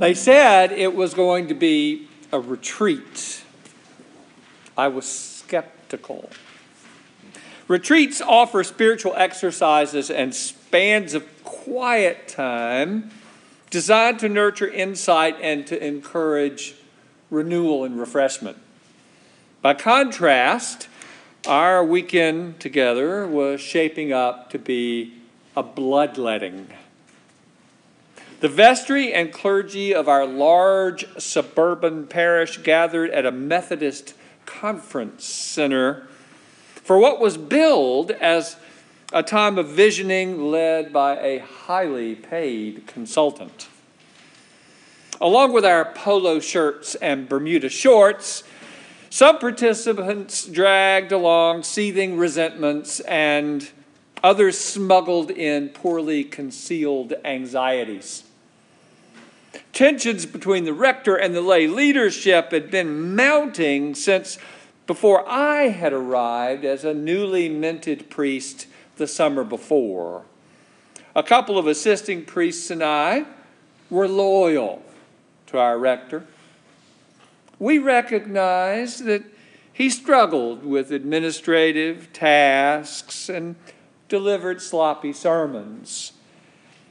They said it was going to be a retreat. I was skeptical. Retreats offer spiritual exercises and spans of quiet time designed to nurture insight and to encourage renewal and refreshment. By contrast, our weekend together was shaping up to be a bloodletting. The vestry and clergy of our large suburban parish gathered at a Methodist conference center for what was billed as a time of visioning led by a highly paid consultant. Along with our polo shirts and Bermuda shorts, some participants dragged along seething resentments, and others smuggled in poorly concealed anxieties. Tensions between the rector and the lay leadership had been mounting since before I had arrived as a newly minted priest the summer before. A couple of assisting priests and I were loyal to our rector. We recognized that he struggled with administrative tasks and delivered sloppy sermons.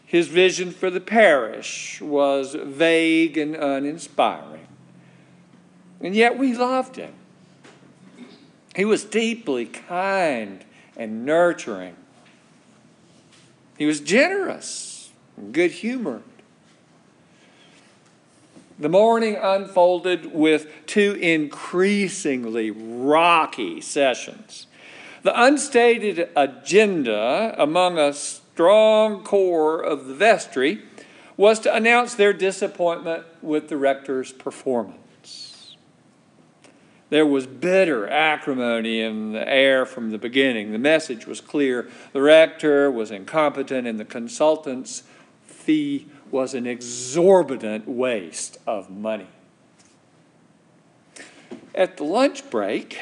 His vision for the parish was vague and uninspiring. And yet we loved him. He was deeply kind and nurturing. He was generous and good humored. The morning unfolded with two increasingly rocky sessions. The unstated agenda among a strong core of the vestry was to announce their disappointment with the rector's performance. There was bitter acrimony in the air from the beginning. The message was clear. The rector was incompetent, and the consultant's fee was an exorbitant waste of money. At the lunch break,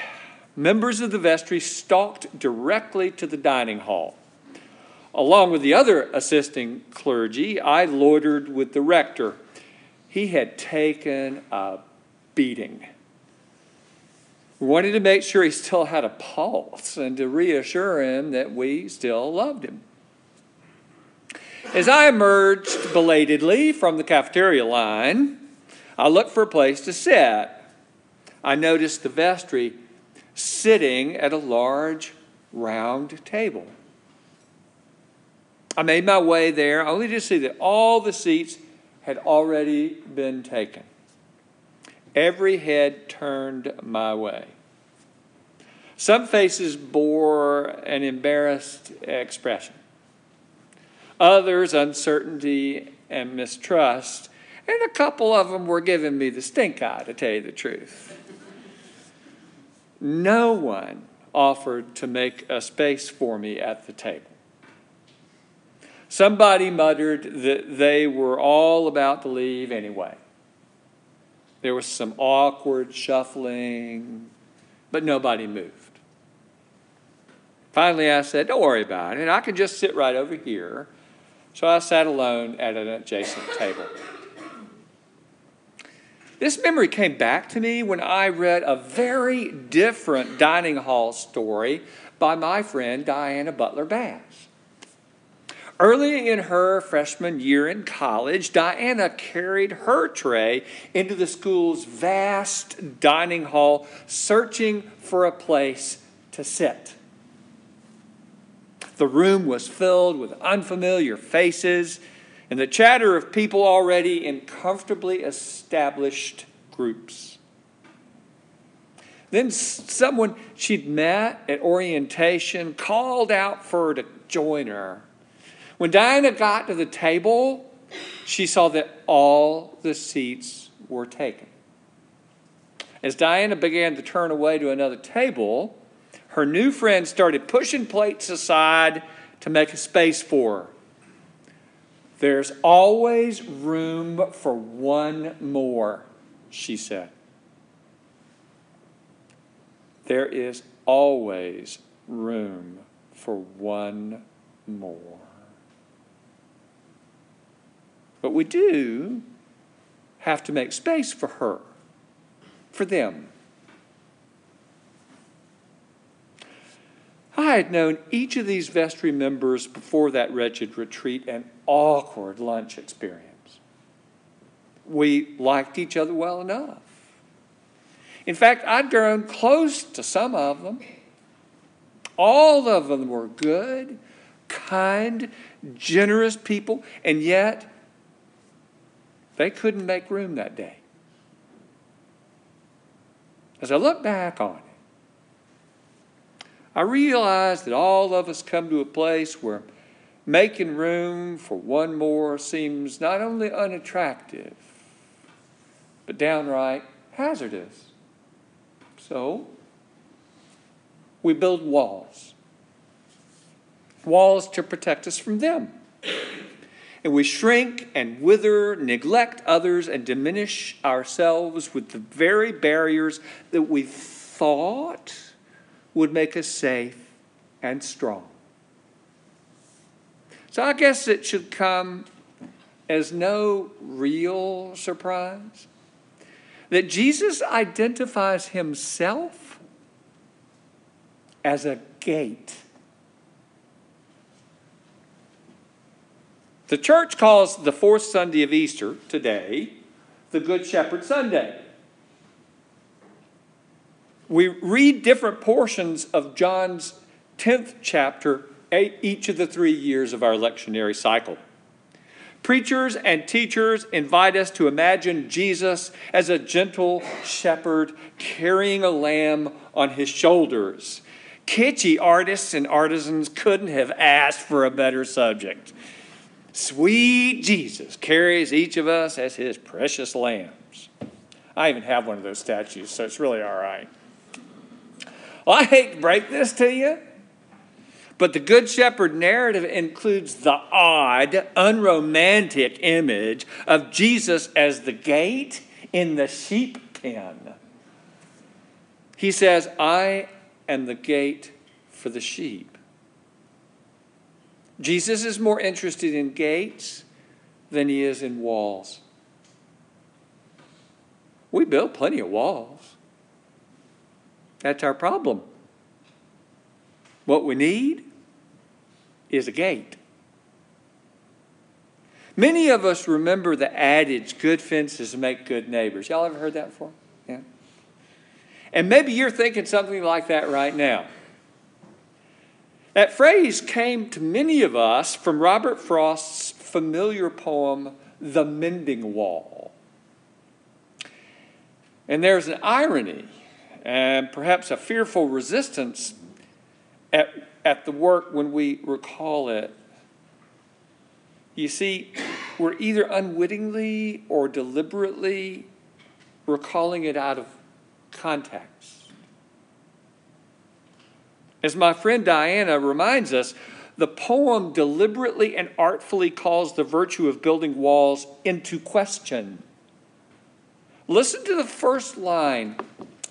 members of the vestry stalked directly to the dining hall. Along with the other assisting clergy, I loitered with the rector. He had taken a beating. We wanted to make sure he still had a pulse and to reassure him that we still loved him. As I emerged belatedly from the cafeteria line, I looked for a place to sit. I noticed the vestry sitting at a large round table. I made my way there only to see that all the seats had already been taken. Every head turned my way. Some faces bore an embarrassed expression others uncertainty and mistrust, and a couple of them were giving me the stink eye, to tell you the truth. No one offered to make a space for me at the table. Somebody muttered that they were all about to leave anyway. There was some awkward shuffling, but nobody moved. Finally, I said, Don't worry about it. I can just sit right over here so I sat alone at an adjacent table. This memory came back to me when I read a very different dining hall story by my friend Diana Butler Bass. Early in her freshman year in college, Diana carried her tray into the school's vast dining hall, searching for a place to sit. The room was filled with unfamiliar faces and the chatter of people already in comfortably established groups. Then someone she'd met at orientation called out for her to join her. When Diana got to the table, she saw that all the seats were taken. As Diana began to turn away to another table, her new friend started pushing plates aside to make a space for her. There's always room for one more, she said. There is always room for one more. But we do have to make space for her, for them. I had known each of these vestry members before that wretched retreat and awkward lunch experience. We liked each other well enough. In fact, I'd grown close to some of them. All of them were good, kind, generous people, and yet they couldn't make room that day. As I look back on it, I realize that all of us come to a place where making room for one more seems not only unattractive, but downright hazardous. So, we build walls walls to protect us from them. And we shrink and wither, neglect others, and diminish ourselves with the very barriers that we thought would make us safe and strong. So I guess it should come as no real surprise that Jesus identifies himself as a gate The church calls the fourth Sunday of Easter today the Good Shepherd Sunday. We read different portions of John's 10th chapter each of the three years of our lectionary cycle. Preachers and teachers invite us to imagine Jesus as a gentle shepherd carrying a lamb on his shoulders. Kitschy artists and artisans couldn't have asked for a better subject. Sweet Jesus carries each of us as his precious lambs. I even have one of those statues, so it's really all right. Well, I hate to break this to you, but the Good Shepherd narrative includes the odd, unromantic image of Jesus as the gate in the sheep pen. He says, I am the gate for the sheep. Jesus is more interested in gates than he is in walls. We build plenty of walls. That's our problem. What we need is a gate. Many of us remember the adage good fences make good neighbors. Y'all ever heard that before? Yeah. And maybe you're thinking something like that right now. That phrase came to many of us from Robert Frost's familiar poem, The Mending Wall. And there's an irony and perhaps a fearful resistance at, at the work when we recall it. You see, we're either unwittingly or deliberately recalling it out of context. As my friend Diana reminds us, the poem deliberately and artfully calls the virtue of building walls into question. Listen to the first line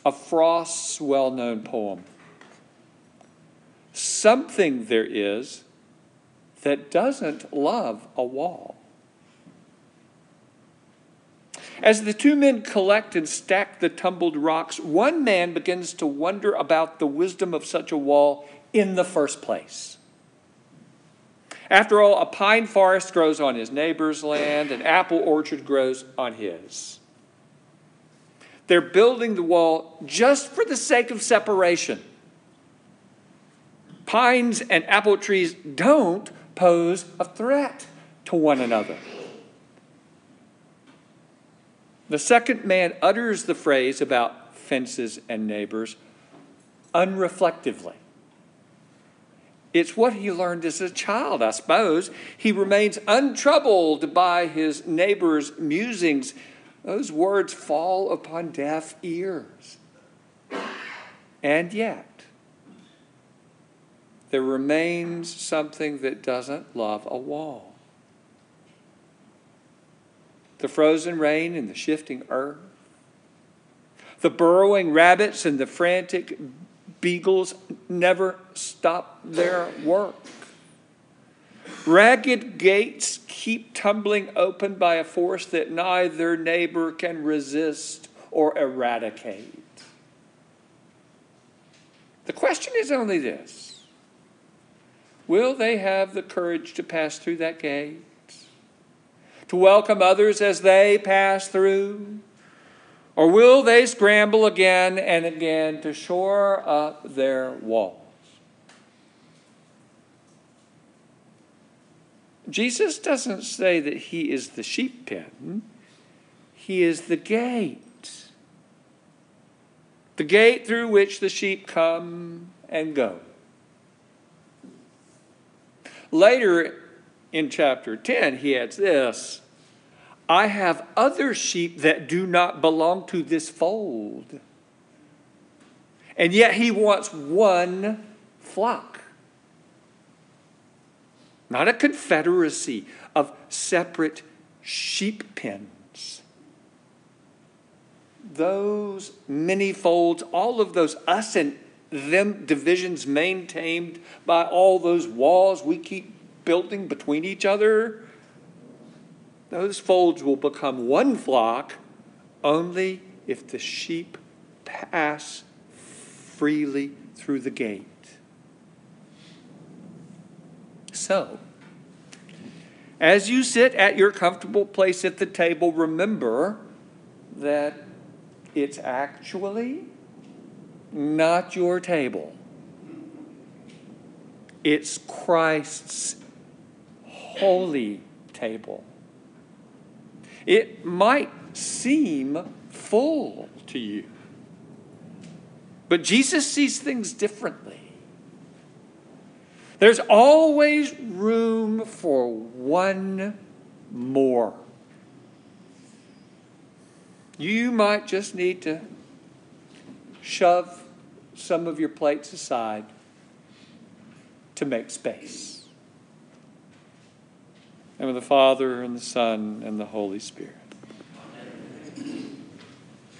of Frost's well known poem Something there is that doesn't love a wall. As the two men collect and stack the tumbled rocks, one man begins to wonder about the wisdom of such a wall in the first place. After all, a pine forest grows on his neighbor's land, an apple orchard grows on his. They're building the wall just for the sake of separation. Pines and apple trees don't pose a threat to one another. The second man utters the phrase about fences and neighbors unreflectively. It's what he learned as a child, I suppose. He remains untroubled by his neighbor's musings. Those words fall upon deaf ears. And yet, there remains something that doesn't love a wall the frozen rain and the shifting earth, the burrowing rabbits and the frantic beagles never stop their work. Ragged gates keep tumbling open by a force that neither neighbor can resist or eradicate. The question is only this Will they have the courage to pass through that gate? To welcome others as they pass through? Or will they scramble again and again to shore up their walls? Jesus doesn't say that he is the sheep pen, he is the gate. The gate through which the sheep come and go. Later in chapter 10, he adds this I have other sheep that do not belong to this fold. And yet he wants one flock. Not a confederacy of separate sheep pens. Those many folds, all of those us and them divisions maintained by all those walls we keep building between each other, those folds will become one flock only if the sheep pass freely through the gate. So, as you sit at your comfortable place at the table, remember that it's actually not your table. It's Christ's holy table. It might seem full to you, but Jesus sees things differently. There's always room for one more. You might just need to shove some of your plates aside to make space. And with the Father and the Son and the Holy Spirit.